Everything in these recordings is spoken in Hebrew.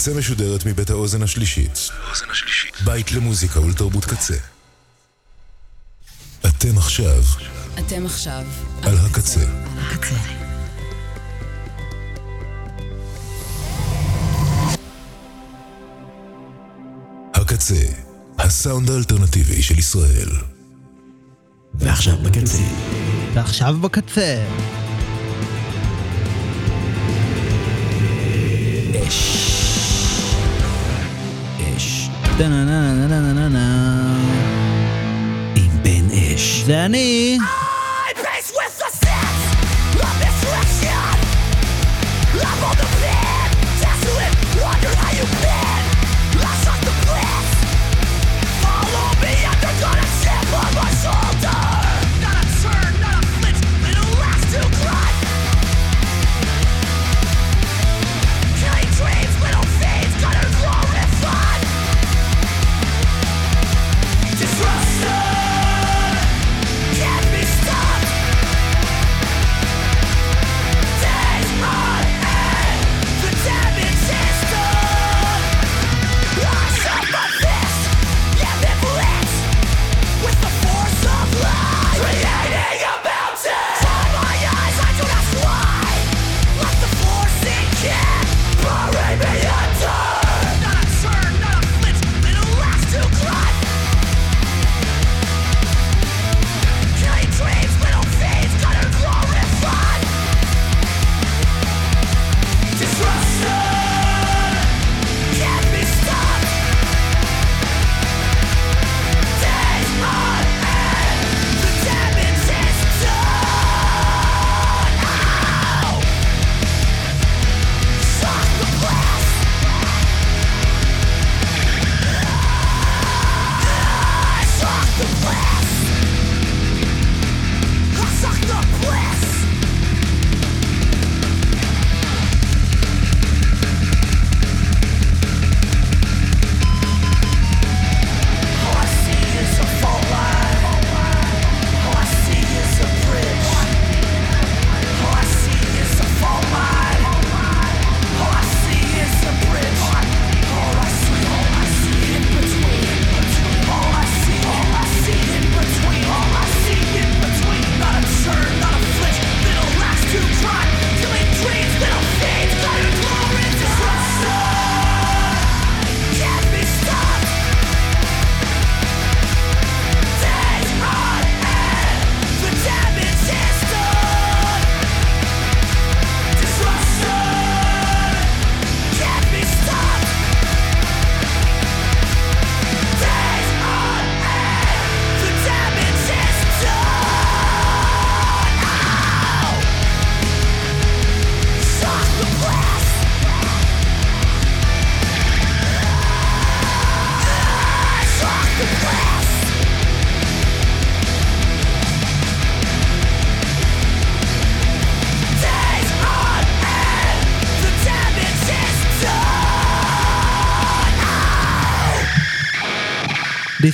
הקצה משודרת מבית האוזן השלישית. בית למוזיקה ולתרבות קצה. אתם עכשיו אתם עכשיו על הקצה. הקצה. הקצה, הסאונד האלטרנטיבי של ישראל. ועכשיו בקצה. ועכשיו בקצה. אש. אש. טה-נה-נה-נה-נה-נה-נה. עם בן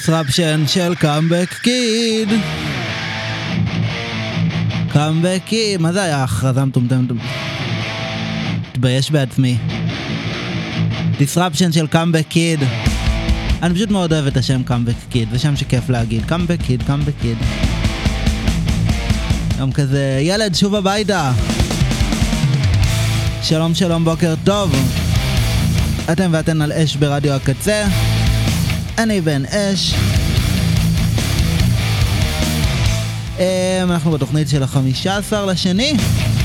disruption של Comeback Kid. Comeback Kid, מה זה היה הכרזה מטומטמת? מתבייש בעצמי. disruption של Comeback Kid. אני פשוט מאוד אוהב את השם Comeback Kid, זה שם שכיף להגיד. Comeback Kid, Comeback Kid. גם כזה, ילד שוב הביתה. שלום שלום בוקר טוב. אתם ואתן על אש ברדיו הקצה. אני בן אש. אנחנו בתוכנית של החמישה עשר לשני,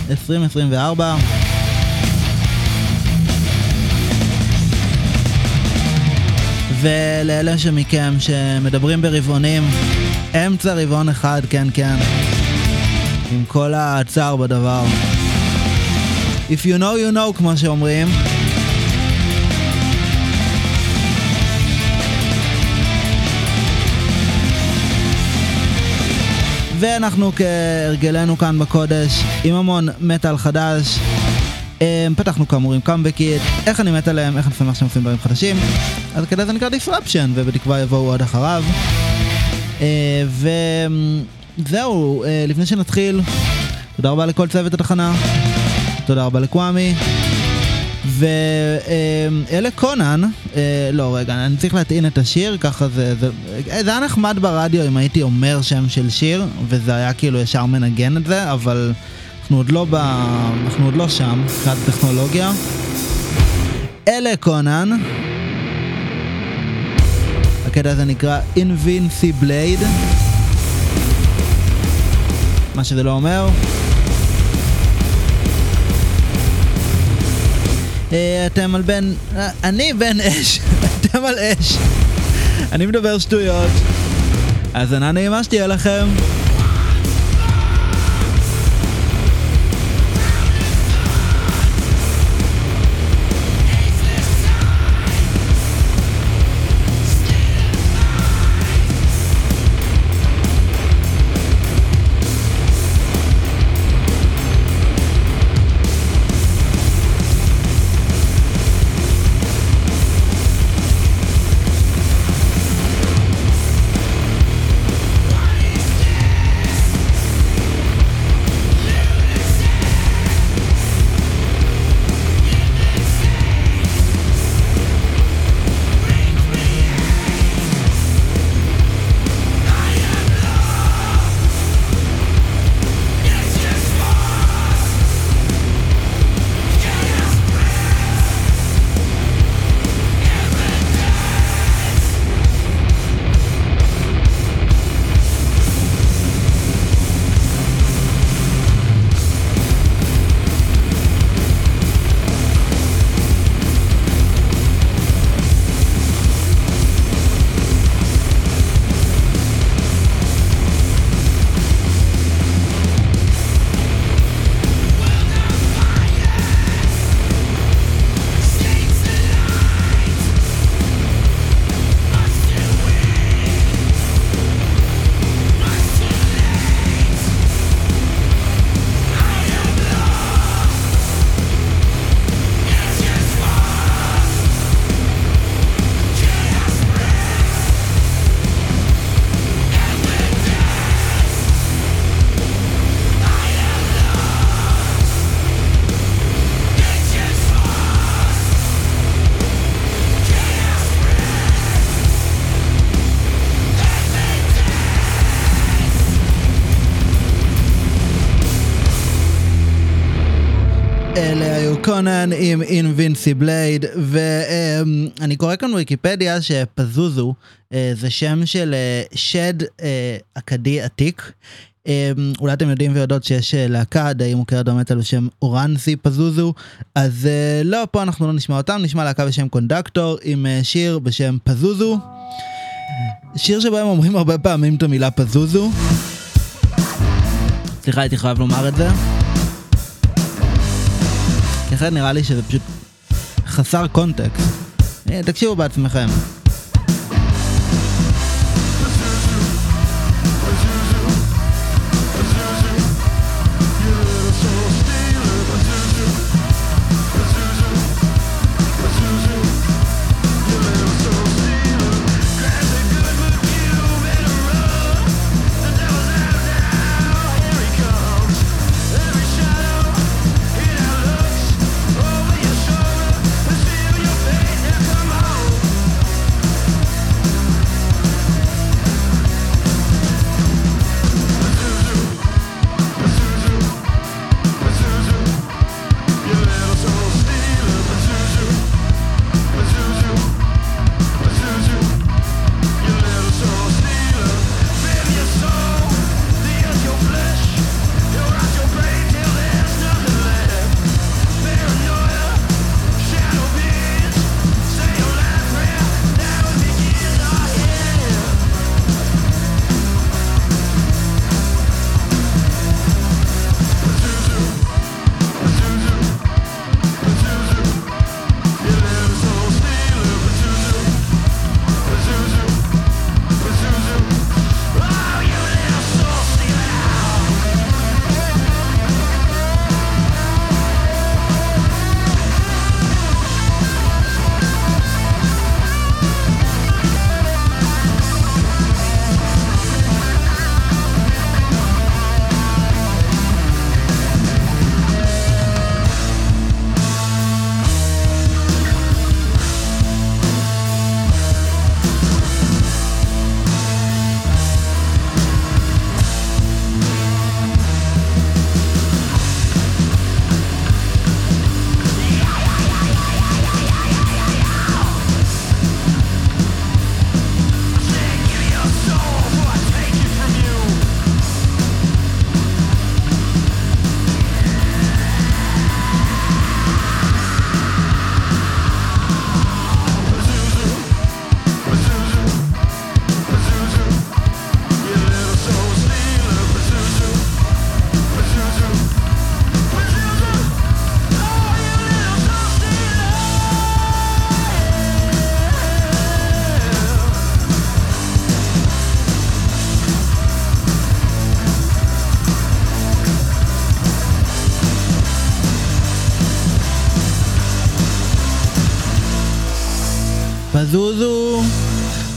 2024. ולאלה שמכם שמדברים ברבעונים, אמצע רבעון אחד, כן כן, עם כל הצער בדבר. If you know you know כמו שאומרים. ואנחנו כהרגלנו כאן בקודש עם המון מטאל חדש. פתחנו כאמור עם Comeback Kid, איך אני מת עליהם, איך אני שמח שהם עושים דברים חדשים. אז כדי זה נקרא disruption, ובתקווה יבואו עוד אחריו. וזהו, לפני שנתחיל, תודה רבה לכל צוות התחנה, תודה רבה לקוואמי, ואלה קונן, אה, לא רגע, אני צריך להטעין את השיר, ככה זה, זה, אה, זה היה נחמד ברדיו אם הייתי אומר שם של שיר, וזה היה כאילו ישר מנגן את זה, אבל אנחנו עוד לא, ב, אנחנו עוד לא שם, מבחינת טכנולוגיה. אלה קונן, הקטע הזה נקרא Invinci Blade, מה שזה לא אומר. אתם על בן... אה, אני בן אש, אתם על אש. אני מדבר שטויות. האזנה נעימה שתהיה לכם. קונן עם אינווינסי בלייד, ואני קורא כאן ויקיפדיה שפזוזו אה, זה שם של אה, שד אה, אכדי עתיק. אה, אולי אתם יודעים ויודעות שיש אה, להקה די מוכרת במטאל בשם אורנסי פזוזו, אז אה, לא, פה אנחנו לא נשמע אותם, נשמע להקה בשם קונדקטור עם אה, שיר בשם פזוזו. שיר שבו הם אומרים הרבה פעמים את המילה פזוזו. סליחה, הייתי חייב לומר את זה. אחרת נראה לי שזה פשוט חסר קונטקסט. הנה, תקשיבו בעצמכם.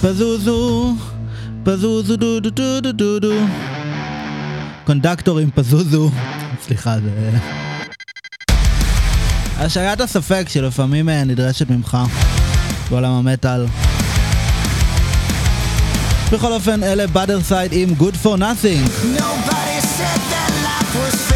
פזוזו, פזוזו דו דו דו דו דו דו. קונדקטורים פזוזו. סליחה, זה... השעיית הספק שלפעמים אה, נדרשת ממך בעולם המטאל. בכל אופן, אלה באדר סייד עם Good for Nothing. Nobody said that life was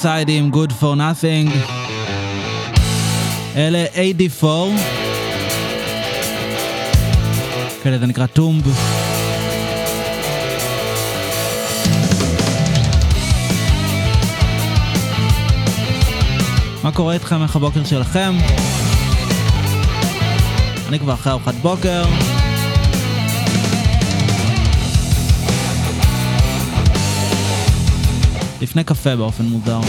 סייד עם Good for Nothing. אלה 84. כאלה זה נקרא טומב. מה קורה איתכם? איך הבוקר שלכם? אני כבר אחרי ארוחת בוקר. לפני קפה באופן מוזר.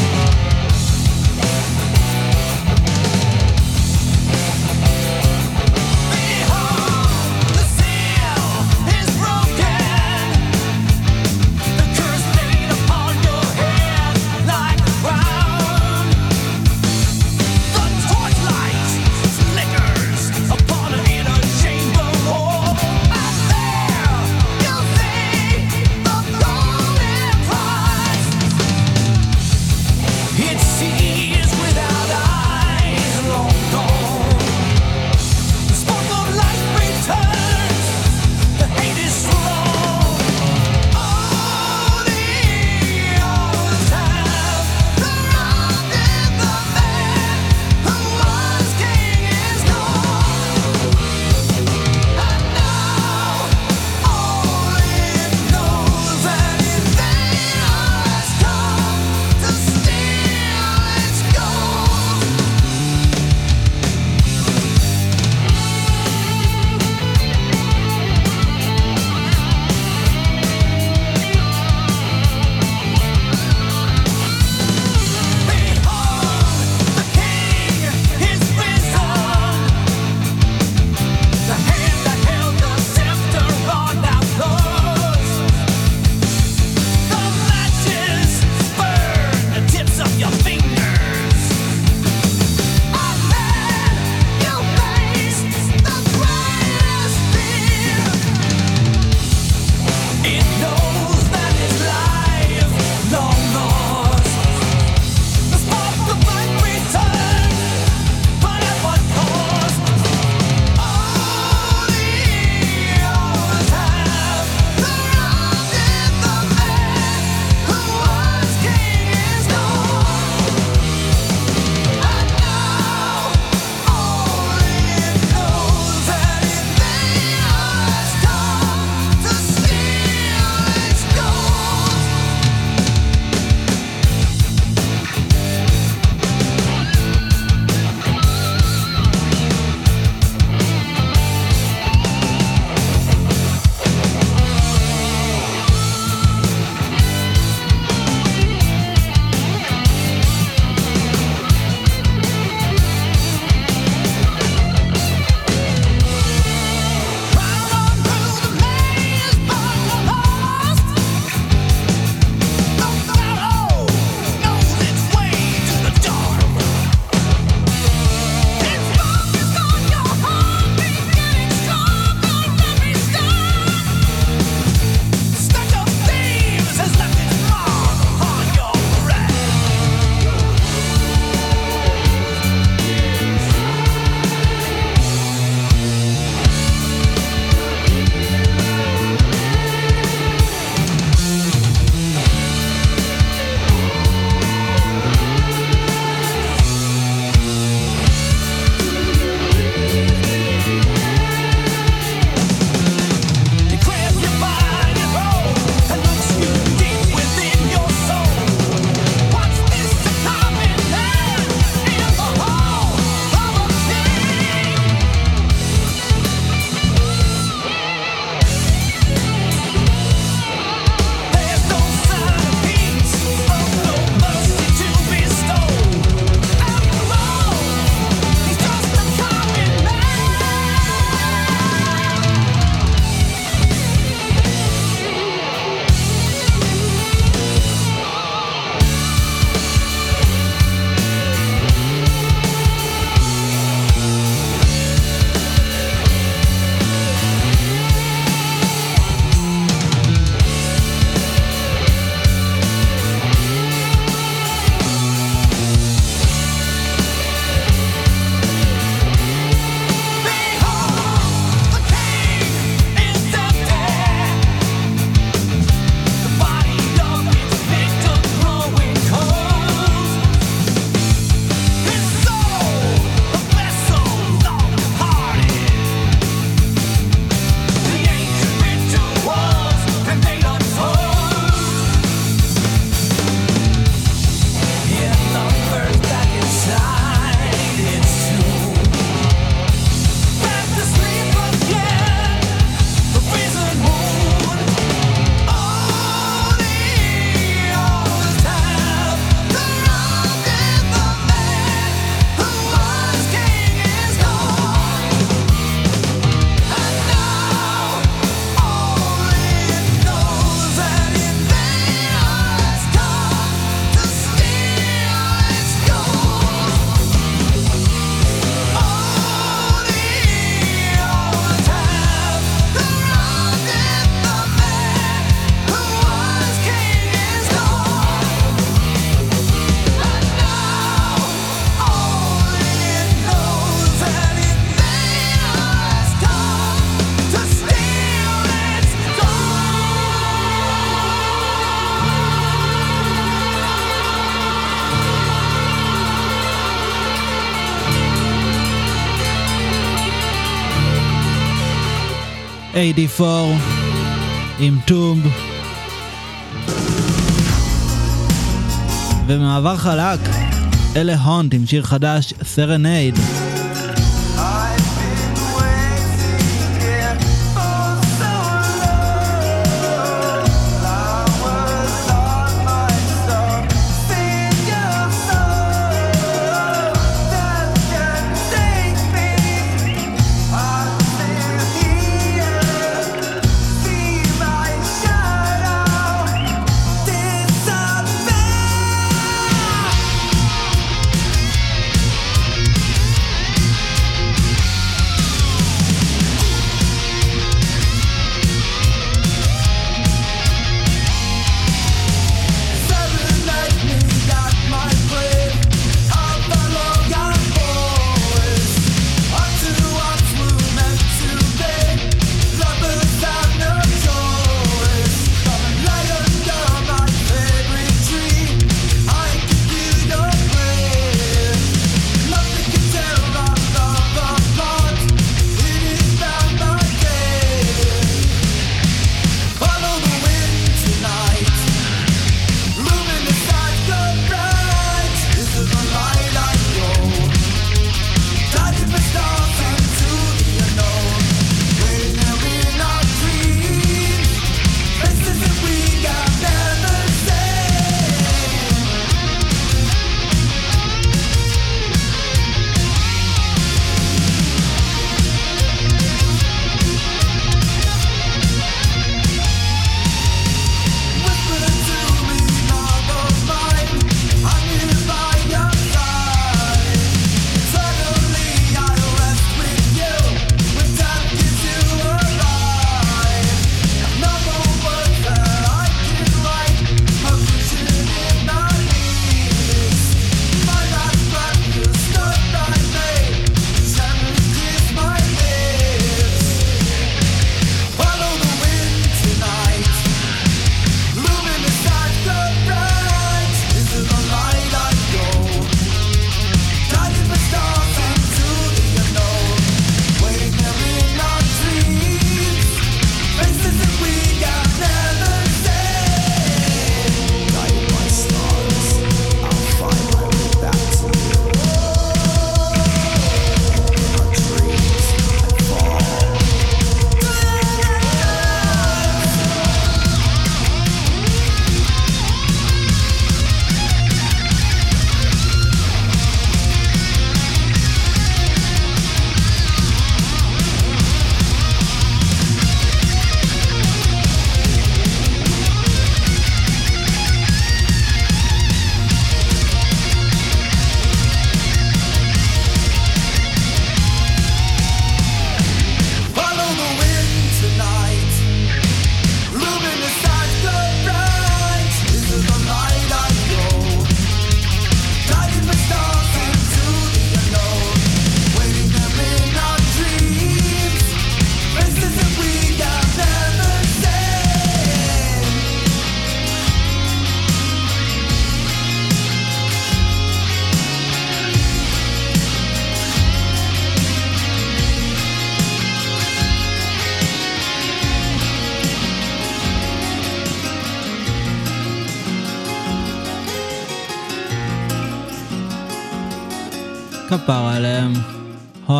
AD4 עם טומב. ומעבר חלק, אלה הונט עם שיר חדש, סרנייד.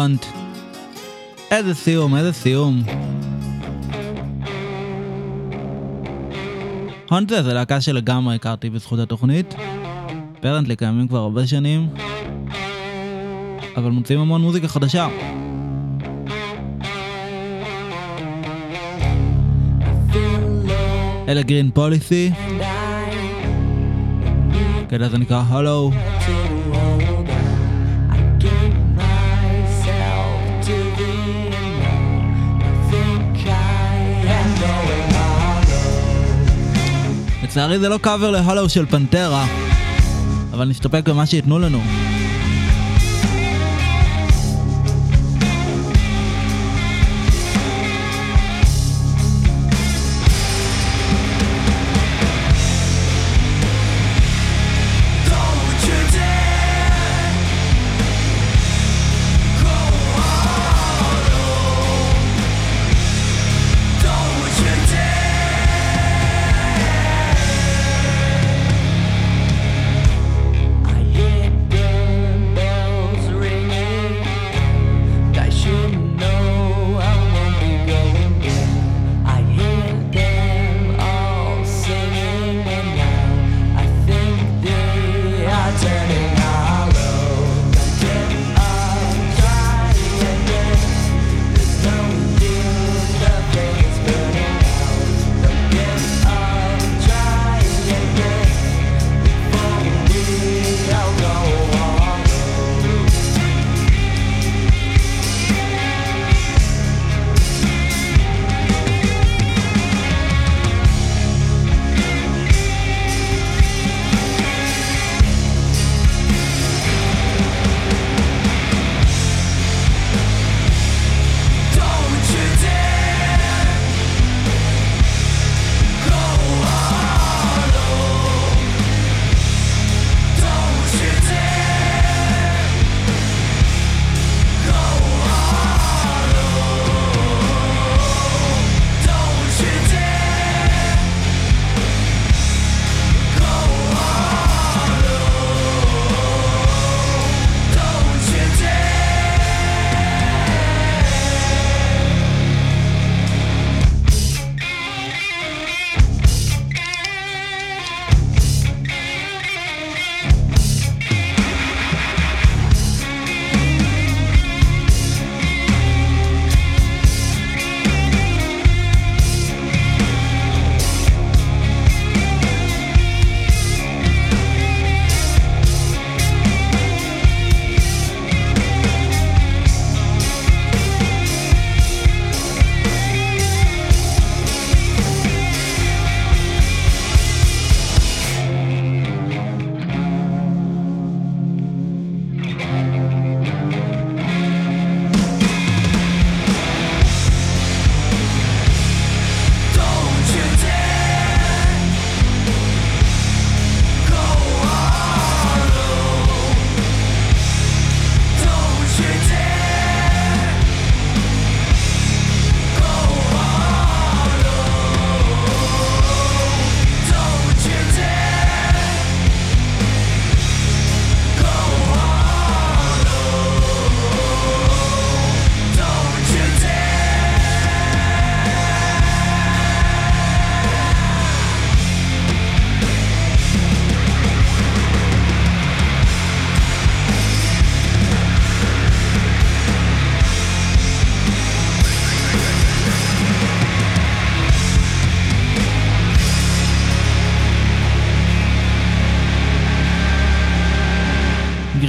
הונט. איזה סיום, איזה סיום. הונט זה, להקה שלגמרי הכרתי בזכות התוכנית. פרנטלי קיימים כבר הרבה שנים. אבל מוצאים המון מוזיקה חדשה. אלה גרין פוליסי. כדי זה נקרא הולו. לצערי זה לא קאבר להולו של פנטרה, אבל נסתפק במה שייתנו לנו.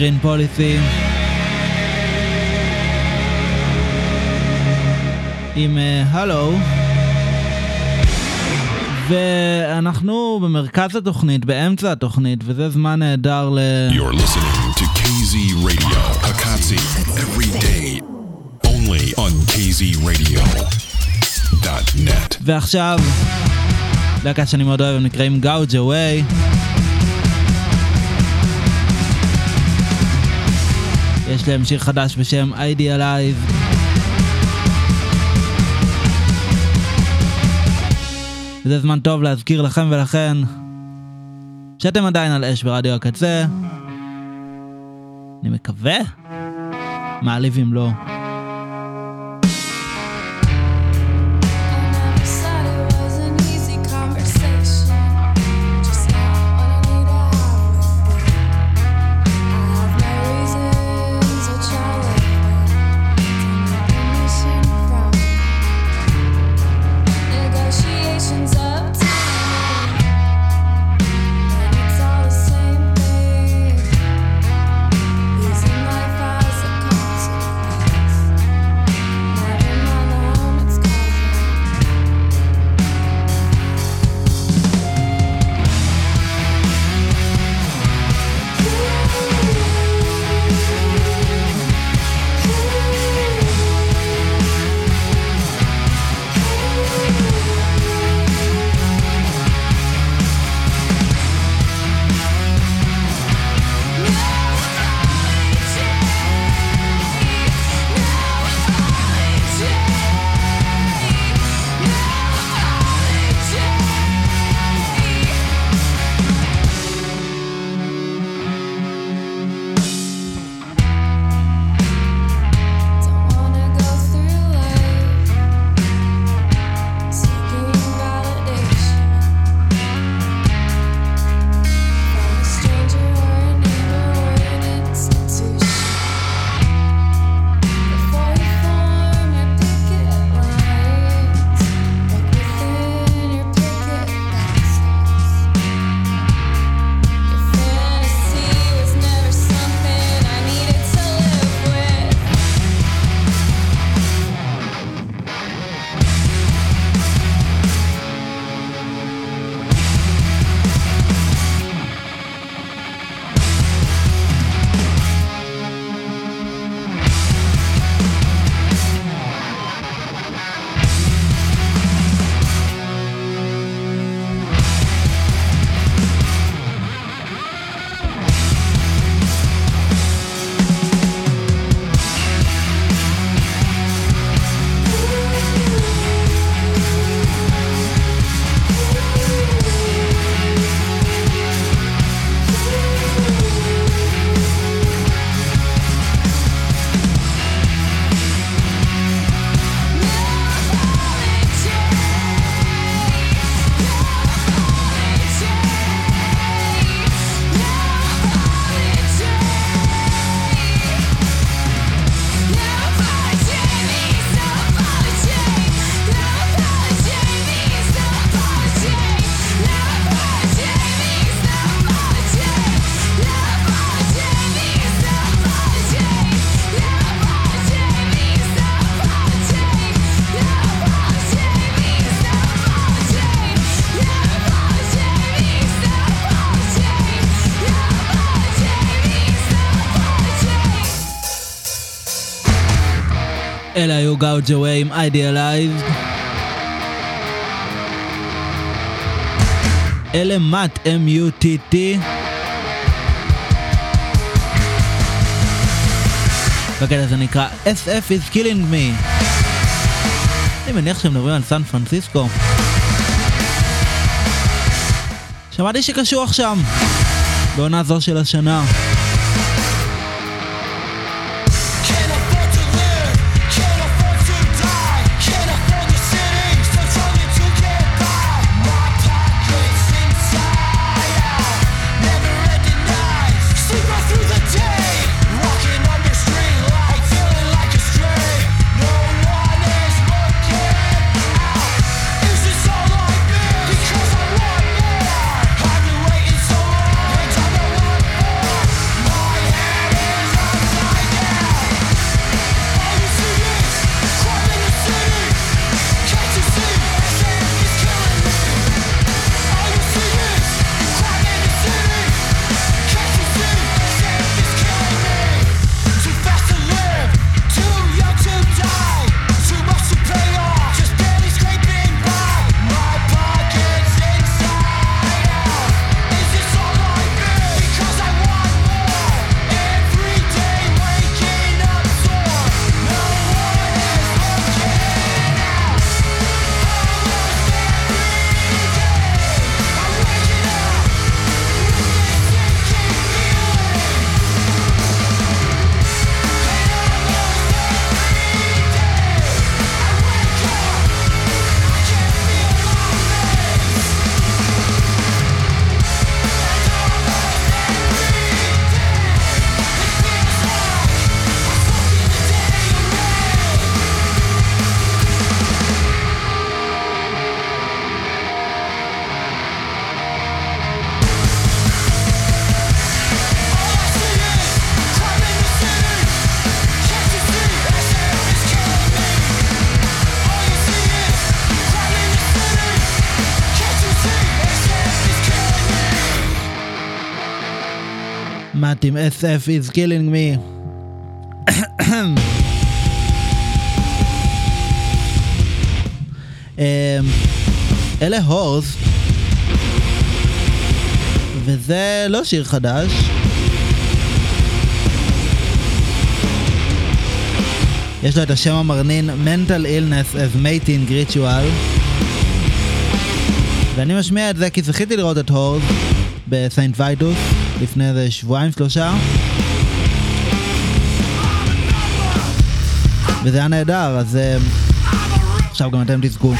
גרין פוליסי. עם אה, הלו. ואנחנו במרכז התוכנית, באמצע התוכנית, וזה זמן נהדר ל... You're listening to KZ Radio, Hakatsi, every day, only on KZRadio.net. ועכשיו, להקה שאני מאוד אוהב, הם נקראים גאוג'ה ווי. יש להם שיר חדש בשם Idealize. זה זמן טוב להזכיר לכם ולכן שאתם עדיין על אש ברדיו הקצה. אני מקווה. מעליב אם לא. גאוג'ה ווי עם אידיאלייז. אלה מאט M-U-T-T. והקטע הזה נקרא SF is killing me. אני מניח שהם מדברים על סן פרנסיסקו. שמעתי שקשוח שם, בעונה זו של השנה. מאט עם SF is killing me. אמ, אלה הורס, וזה לא שיר חדש. יש לו את השם המרנין mental illness as mating ritual ואני משמיע את זה כי זכיתי לראות את הורס בסיינט וייטוס לפני איזה שבועיים שלושה. וזה היה נהדר אז אה, עכשיו גם אתם תזכו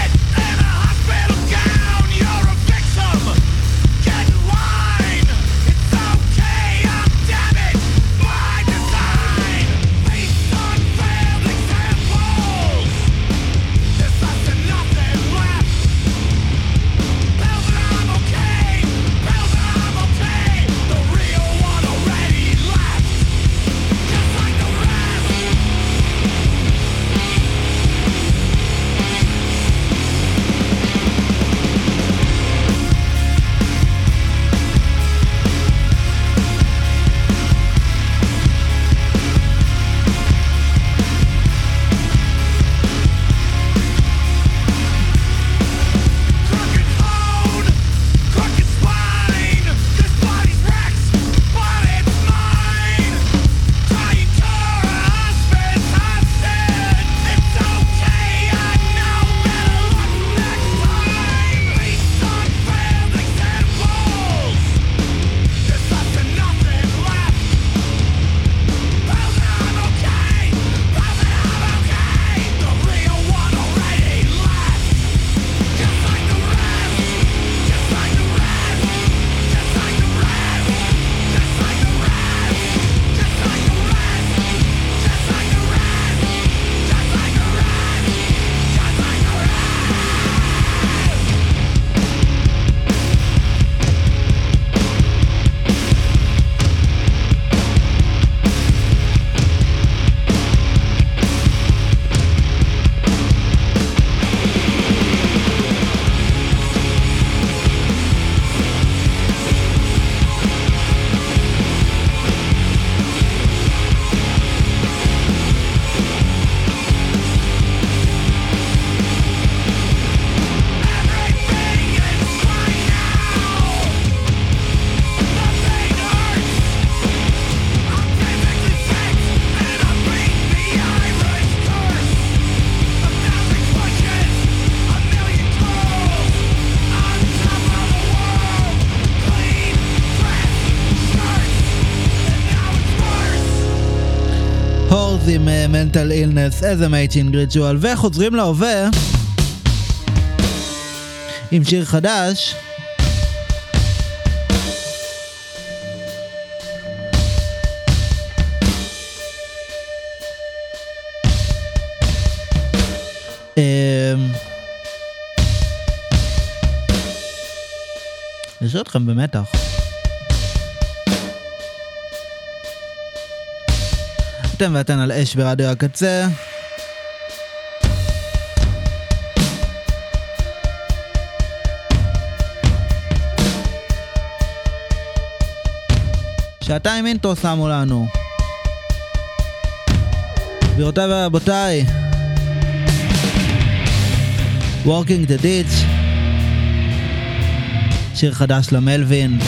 עם מנטל אילנס, איזה מייצ'ינג ריטואל, וחוזרים להווה עם שיר חדש. אמ, יש אתכם במתח. אתם ואתן על אש ברדיו הקצה. שעתיים אינטרו שמו לנו. גבירותיי ורבותיי, Walking the Ditch, שיר חדש למלווין.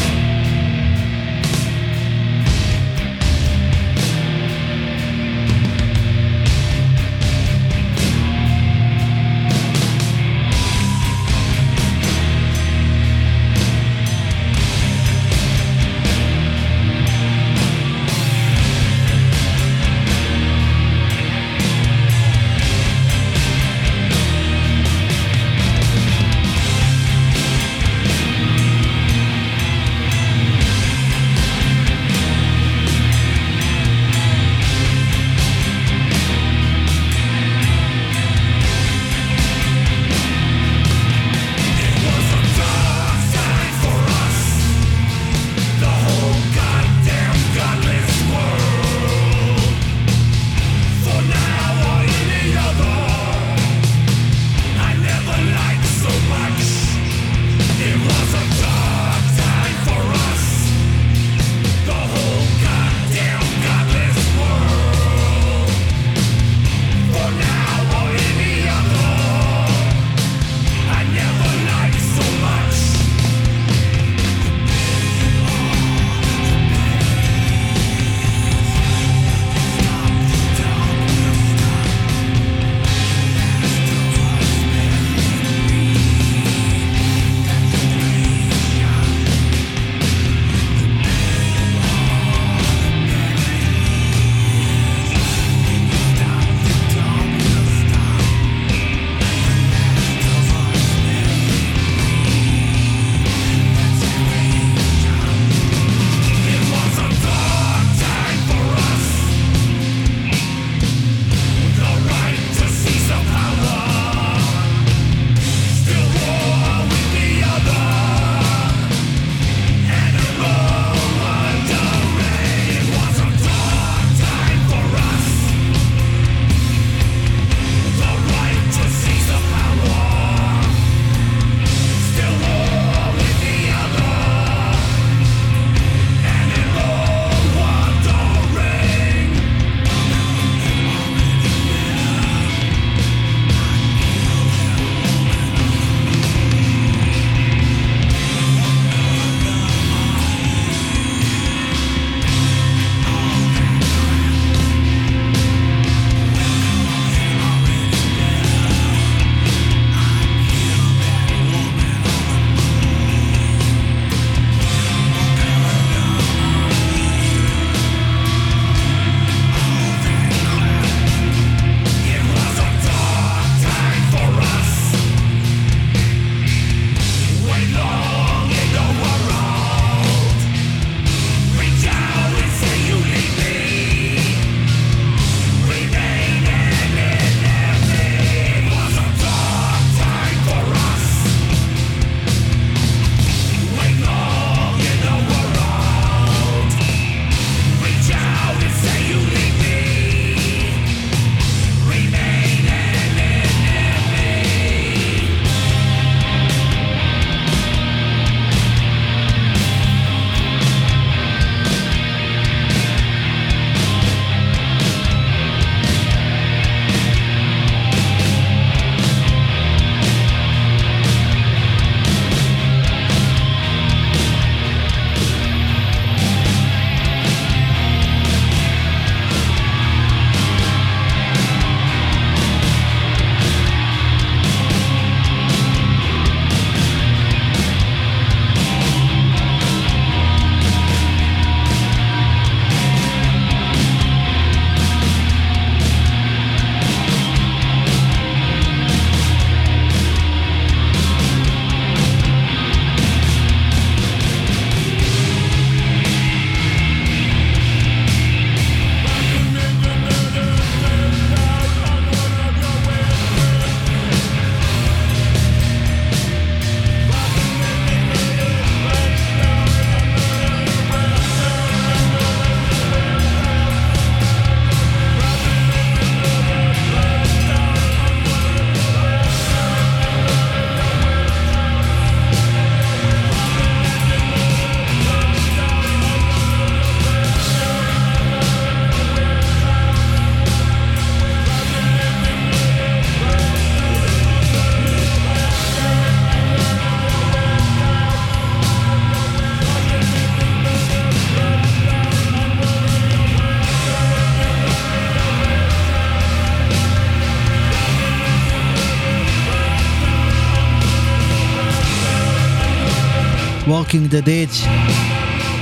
Working the Ditch.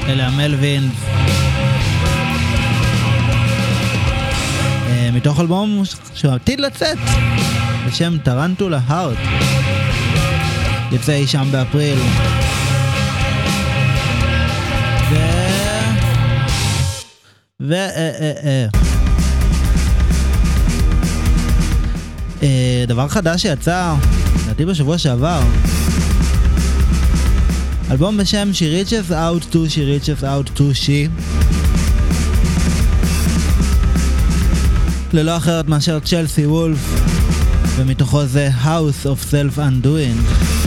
אלה המלווינס. אה, מתוך אלבום שעתיד לצאת, בשם טרנטולה הארט. יוצא אי שם באפריל. ו... ו... אה. אה, דבר חדש שיצא, לדעתי בשבוע שעבר. אלבום בשם She Reaches Out to She Reaches Out to She ללא אחרת מאשר צ'לסי וולף ומתוכו זה House of Self Undoing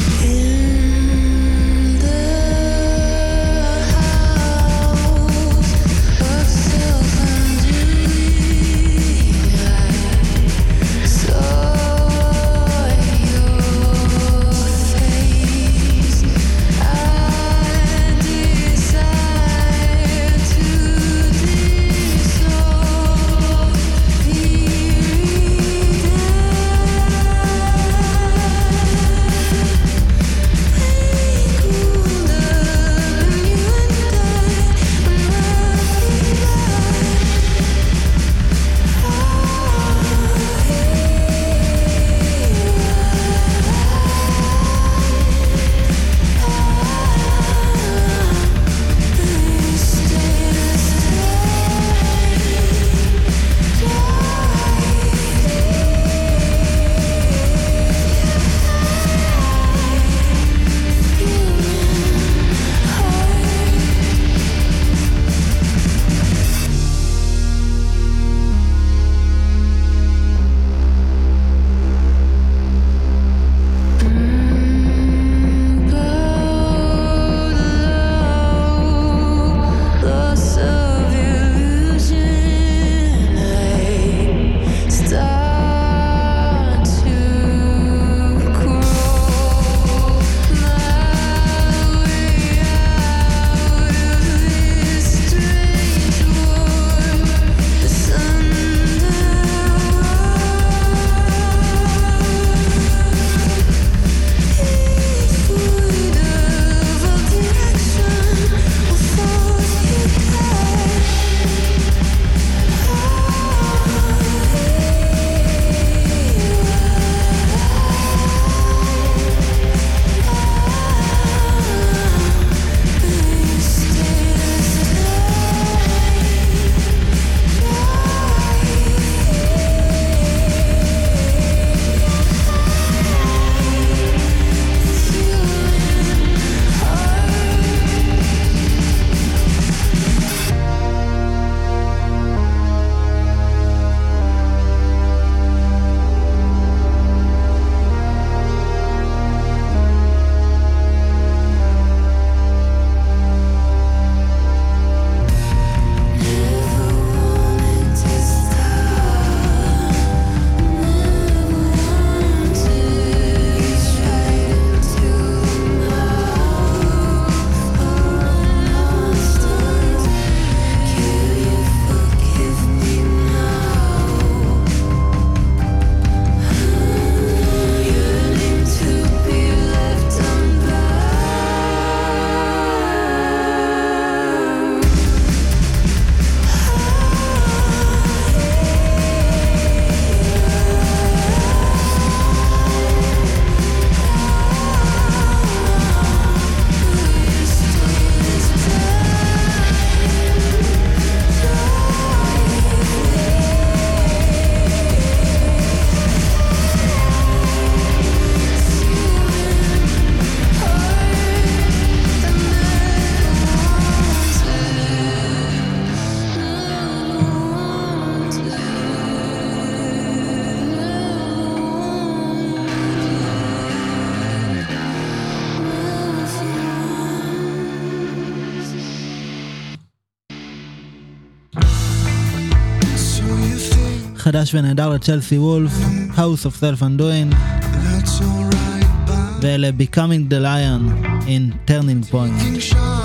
חדש ונהדר לצ'לסי וולף, House of Self Undoing, That's alright, but ואלה Becoming the Lion in Turning Point.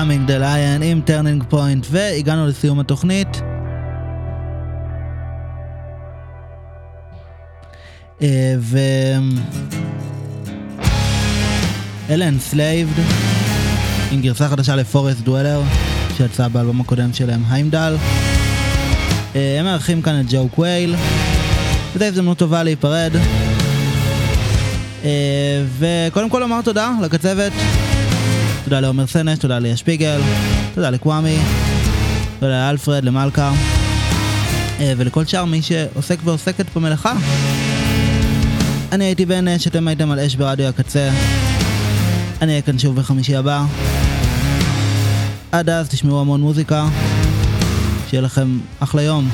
Becoming the Lion עם Turning Point, והגענו לסיום התוכנית. אה, ו... אלה Enslaved, עם גרסה חדשה לפורסט דואלר, שיצאה באלבום הקודם שלהם, היימדל. אה, הם מארחים כאן את ג'ו קווייל, וזו הזדמנות טובה להיפרד. אה, וקודם כל לומר תודה לקצבת, תודה לעומר סנש, תודה ליה שפיגל, תודה לקוואמי, תודה לאלפרד, למלכה, אה, ולכל שאר מי שעוסק ועוסקת במלאכה. אני הייתי בן אש, אתם הייתם על אש ברדיו הקצה. אני אהיה כאן שוב בחמישי הבא. עד אז תשמעו המון מוזיקה. שיהיה לכם אחלה יום.